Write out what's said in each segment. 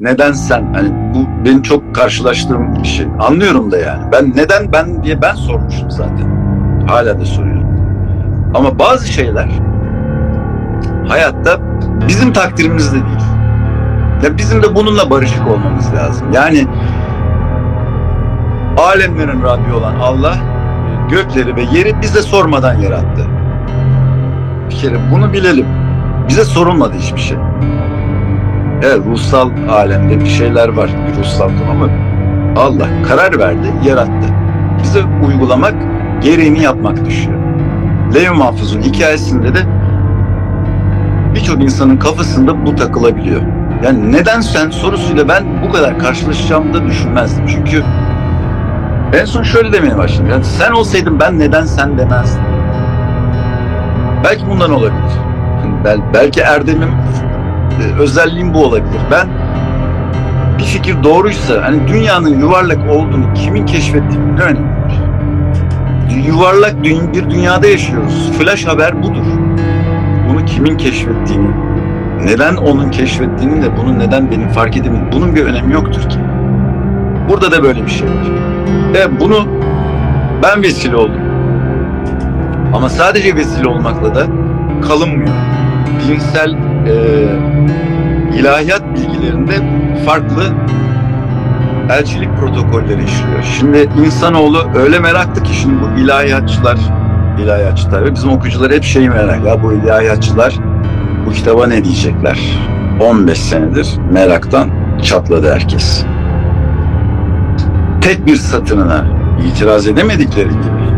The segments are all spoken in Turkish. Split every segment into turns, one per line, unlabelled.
Neden sen? Hani bu benim çok karşılaştığım bir şey. Anlıyorum da yani. Ben neden ben diye ben sormuşum zaten. Hala da soruyorum. Ama bazı şeyler hayatta bizim takdirimizde değil. Ya bizim de bununla barışık olmamız lazım. Yani alemlerin Rabbi olan Allah gökleri ve yeri bize sormadan yarattı. Bir kere bunu bilelim. Bize sorulmadı hiçbir şey. Evet ruhsal alemde bir şeyler var. Bir ruhsal ama Allah karar verdi, yarattı. Bize uygulamak, gereğini yapmak düşüyor. Lev Mahfuz'un hikayesinde de birçok insanın kafasında bu takılabiliyor. Yani neden sen sorusuyla ben bu kadar karşılaşacağımı da düşünmezdim. Çünkü en son şöyle demeye başladım. Yani sen olsaydın ben neden sen demezdim. Belki bundan olabilir. Bel belki erdemim, e, özelliğim bu olabilir. Ben bir fikir doğruysa hani dünyanın yuvarlak olduğunu kimin keşfettiğini ne? Yuvarlak bir dünyada yaşıyoruz. Flash haber budur. Bunu kimin keşfettiğini, neden onun keşfettiğini de bunu neden benim fark edemediğim bunun bir önemi yoktur ki. Burada da böyle bir şey var. Ve bunu ben vesile oldum. Ama sadece vesile olmakla da kalınmıyor. Dinsel e, ilahiyat bilgilerinde farklı elçilik protokolleri işliyor. Şimdi insanoğlu öyle meraklı ki şimdi bu ilahiyatçılar, ilahiyatçılar ve bizim okuyucular hep şeyi merak. Ya bu ilahiyatçılar bu kitaba ne diyecekler? 15 senedir meraktan çatladı herkes. Tek bir satırına itiraz edemedikleri gibi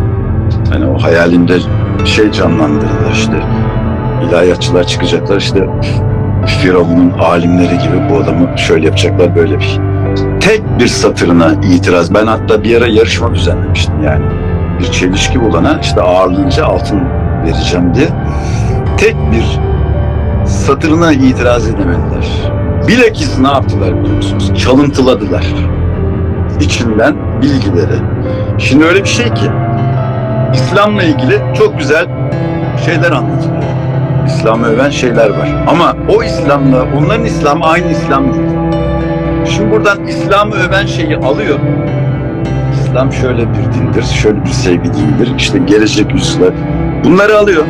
hani o hayalinde şey canlandırdılar işte ilahiyatçılar çıkacaklar işte Firavun'un alimleri gibi bu adamı şöyle yapacaklar böyle bir tek bir satırına itiraz. Ben hatta bir ara yarışma düzenlemiştim yani. Bir çelişki bulana işte ağırlığınca altın vereceğim diye. Tek bir satırına itiraz edemediler. Bilakis ne yaptılar biliyor musunuz? Çalıntıladılar. İçinden bilgileri. Şimdi öyle bir şey ki İslam'la ilgili çok güzel şeyler anlatılıyor. İslam'ı öven şeyler var. Ama o İslam'la onların İslam'ı aynı İslam değil. Şimdi buradan İslam'ı öven şeyi alıyor. İslam şöyle bir dindir, şöyle bir sevgi dinidir. İşte gelecek yüzler. Bunları alıyor.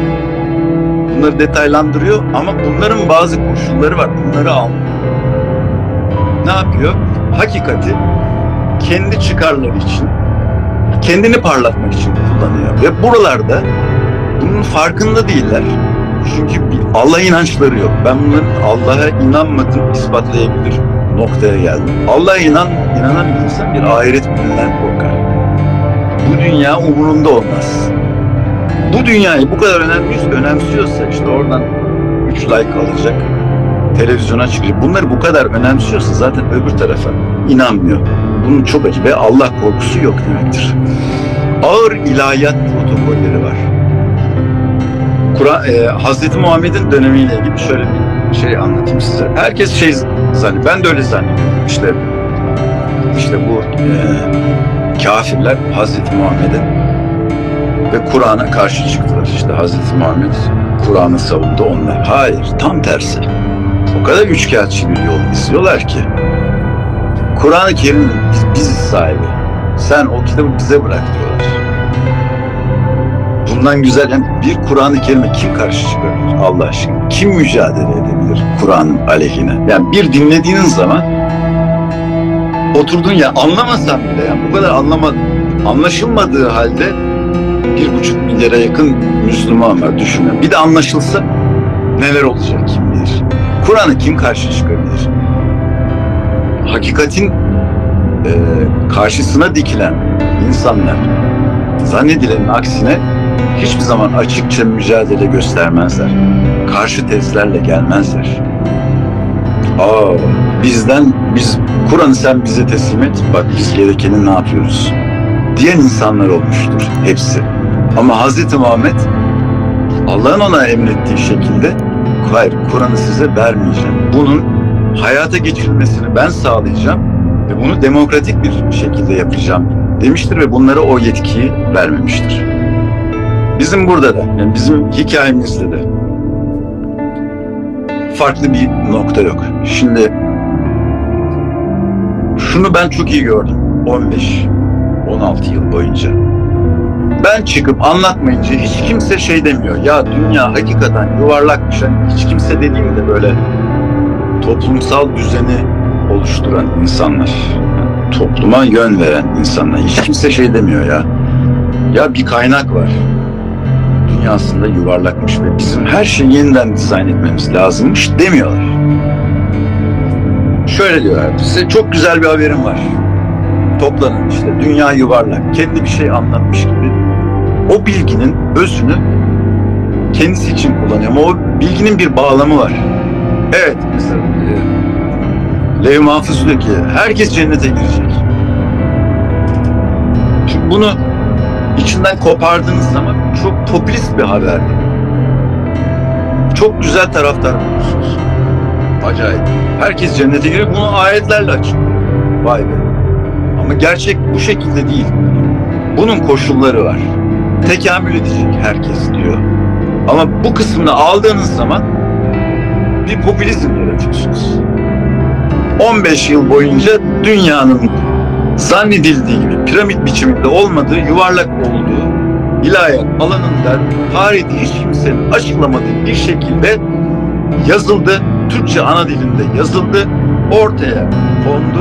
Bunları detaylandırıyor ama bunların bazı koşulları var. Bunları almıyor. Ne yapıyor? Hakikati kendi çıkarları için, kendini parlatmak için kullanıyor. Ve buralarda bunun farkında değiller. Çünkü Allah inançları yok. Ben bunların Allah'a inanmadım ispatlayabilir noktaya geldim. Allah'a inan, inanan bir insan bir ahiret gününden korkar. Bu dünya umurunda olmaz. Bu dünyayı bu kadar önemli, önemsiyorsa işte oradan 3 like alacak, televizyona çıkacak. Bunları bu kadar önemsiyorsa zaten öbür tarafa inanmıyor. Bunun çok acı ve Allah korkusu yok demektir. Ağır ilahiyat protokolleri var. Kur'an, e, Hazreti Muhammed'in dönemiyle ilgili şöyle bir şey anlatayım size. Herkes şey zannediyor, ben de öyle zannediyorum. İşte işte bu e, kafirler Hazreti Muhammed'e ve Kur'an'a karşı çıktılar. İşte Hazreti Muhammed Kur'an'ı savundu onlar. Hayır, tam tersi. O kadar üçkağıtçı bir yol izliyorlar ki. Kur'an-ı Kerim biz, biziz sahibi. Sen o kitabı bize bırak diyorlar. Bundan güzel yani bir Kur'an-ı Kerim'e kim karşı çıkabilir Allah aşkına? Kim mücadele edebilir Kur'an'ın aleyhine? Yani bir dinlediğiniz zaman oturduğun ya anlamasan bile yani bu kadar anlama, anlaşılmadığı halde bir buçuk milyara yakın Müslüman var düşünün. Bir de anlaşılsa neler olacak kim bilir. Kur'an'ı kim karşı çıkabilir? Hakikatin e, karşısına dikilen insanlar zannedilenin aksine hiçbir zaman açıkça mücadele göstermezler. Karşı tezlerle gelmezler. Aa, bizden biz Kur'an'ı sen bize teslim et. Bak biz gerekeni ne yapıyoruz? Diyen insanlar olmuştur hepsi. Ama Hazreti Muhammed Allah'ın ona emrettiği şekilde hayır Kur'an'ı size vermeyeceğim. Bunun hayata geçirilmesini ben sağlayacağım ve bunu demokratik bir şekilde yapacağım demiştir ve bunlara o yetkiyi vermemiştir. Bizim burada da, yani bizim hikayemizde de farklı bir nokta yok. Şimdi şunu ben çok iyi gördüm. 15 16 yıl boyunca. Ben çıkıp anlatmayınca hiç kimse şey demiyor. Ya dünya hakikaten yuvarlakmış. Yani hiç kimse dediğimde böyle toplumsal düzeni oluşturan insanlar, topluma yön veren insanlar hiç kimse şey demiyor ya. Ya bir kaynak var. Dünya aslında yuvarlakmış ve bizim her şeyi yeniden dizayn etmemiz lazımmış demiyorlar. Şöyle diyorlar, size çok güzel bir haberim var. Toplanın işte, dünya yuvarlak. Kendi bir şey anlatmış gibi. O bilginin özünü kendisi için kullanıyor ama o bilginin bir bağlamı var. Evet, mesela e, Lev Mahfuz diyor ki, herkes cennete girecek. Şimdi bunu içinden kopardığınız zaman çok popülist bir haber. Çok güzel taraftar bulursunuz. Acayip. Herkes cennete girer. Bunu ayetlerle açıklıyor. Vay be. Ama gerçek bu şekilde değil. Bunun koşulları var. Tekamül edecek herkes diyor. Ama bu kısmını aldığınız zaman bir popülizm yaratıyorsunuz. 15 yıl boyunca dünyanın zannedildiği gibi piramit biçiminde olmadığı, yuvarlak olduğu ilahiyat alanında tarihte hiç kimsenin açıklamadığı bir şekilde yazıldı. Türkçe ana dilinde yazıldı. Ortaya kondu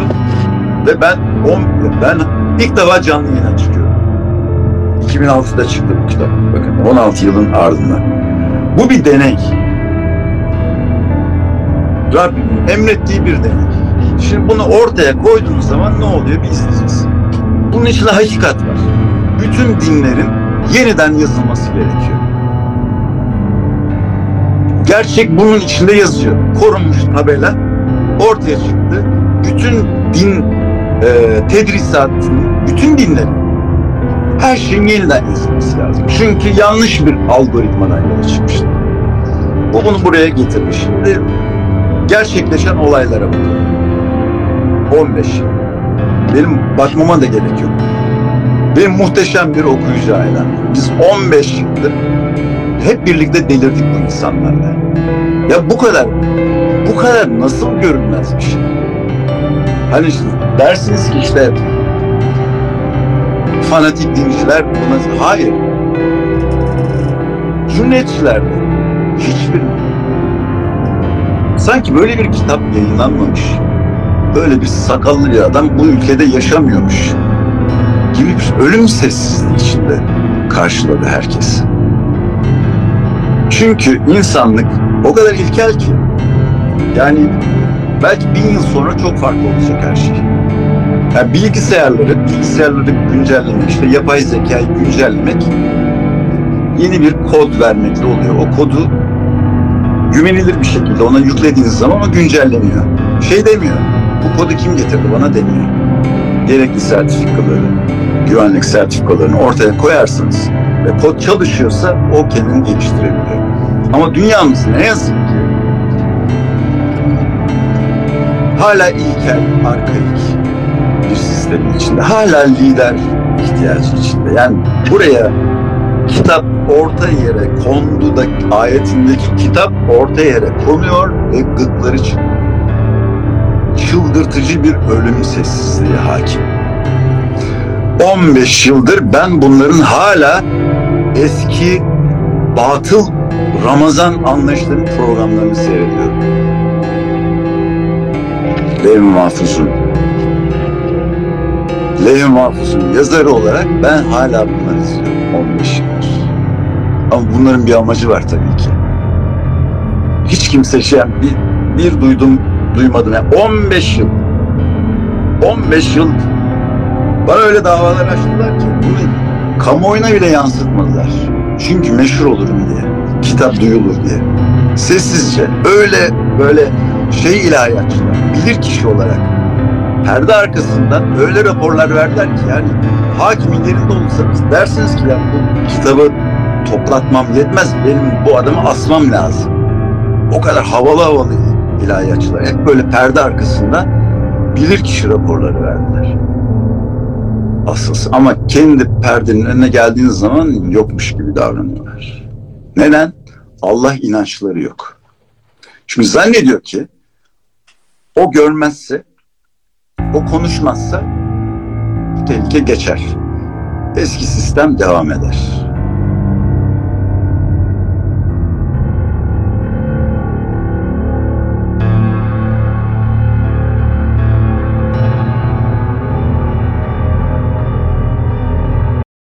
ve ben on, ben ilk defa canlı yayına çıkıyorum. 2006'da çıktı bu kitap. Bakın 16 yılın ardından. Bu bir deney. Rabbimin emrettiği bir deney. Şimdi bunu ortaya koyduğunuz zaman ne oluyor bir izleyeceğiz. Bunun içinde hakikat var. Bütün dinlerin yeniden yazılması gerekiyor. Gerçek bunun içinde yazıyor. Korunmuş tabela ortaya çıktı. Bütün din e, tedrisatının, bütün dinlerin her şeyin yeniden yazılması lazım. Çünkü yanlış bir algoritmadan yola çıkmıştı. Bu bunu buraya getirmiş. Şimdi gerçekleşen olaylara bakalım. 15 yıl. Benim bakmama da gerek yok. Benim muhteşem bir okuyucu ailem. Biz 15 yıldır hep birlikte delirdik bu insanlarla. Ya bu kadar, bu kadar nasıl görünmez bir şey? Hani işte dersiniz ki işte fanatik dinciler buna... Hayır. Cumhuriyetçiler hiçbir sanki böyle bir kitap yayınlanmamış. Böyle bir sakallı bir adam bu ülkede yaşamıyormuş gibi bir ölüm sessizliği içinde karşıladı herkes. Çünkü insanlık o kadar ilkel ki yani belki bin yıl sonra çok farklı olacak her şey. Yani bilgisayarları, bilgisayarları güncellemek, işte yapay zekayı güncellemek yeni bir kod vermekle oluyor. O kodu güvenilir bir şekilde ona yüklediğiniz zaman o güncelleniyor. Şey demiyor, bu kodu kim getirdi bana demiyor. Gerekli sertifikaları, güvenlik sertifikalarını ortaya koyarsınız ve kod çalışıyorsa o kendini geliştirebiliyor. Ama dünyamız ne yazık ki hala ilkel, arkaik bir sistemin içinde. Hala lider ihtiyacı içinde. Yani buraya kitap orta yere kondu da ayetindeki kitap orta yere konuyor ve gıkları çıkıyor. Çıldırtıcı bir ölüm sessizliği hakim. 15 yıldır ben bunların hala eski batıl Ramazan anlayışları programlarını seyrediyorum. Lev Mahfuz'un Mahfuz'un yazarı olarak ben hala bunları izliyorum 15 yıldır. Ama bunların bir amacı var tabii ki. Hiç kimse şey bir, bir duydum duymadım. Yani 15 yıl 15 yıl bana öyle davalar açtılar ki bunu kamuoyuna bile yansıtmadılar. Çünkü meşhur olurum diye. Kitap duyulur diye. Sessizce öyle böyle şey ilahiyatçılar, bilir kişi olarak perde arkasından öyle raporlar verdiler ki yani hakimin yerinde olursanız dersiniz ki yani bu kitabı toplatmam yetmez. Benim bu adamı asmam lazım. O kadar havalı havalı ilahiyatçılar. Hep böyle perde arkasında bilir kişi raporları verdiler. Asılsın. Ama kendi perdenin önüne geldiğiniz zaman yokmuş gibi davranıyorlar. Neden? Allah inançları yok. Çünkü zannediyor ki o görmezse O konuşmazsa bu tehlike geçer. Eski sistem devam eder.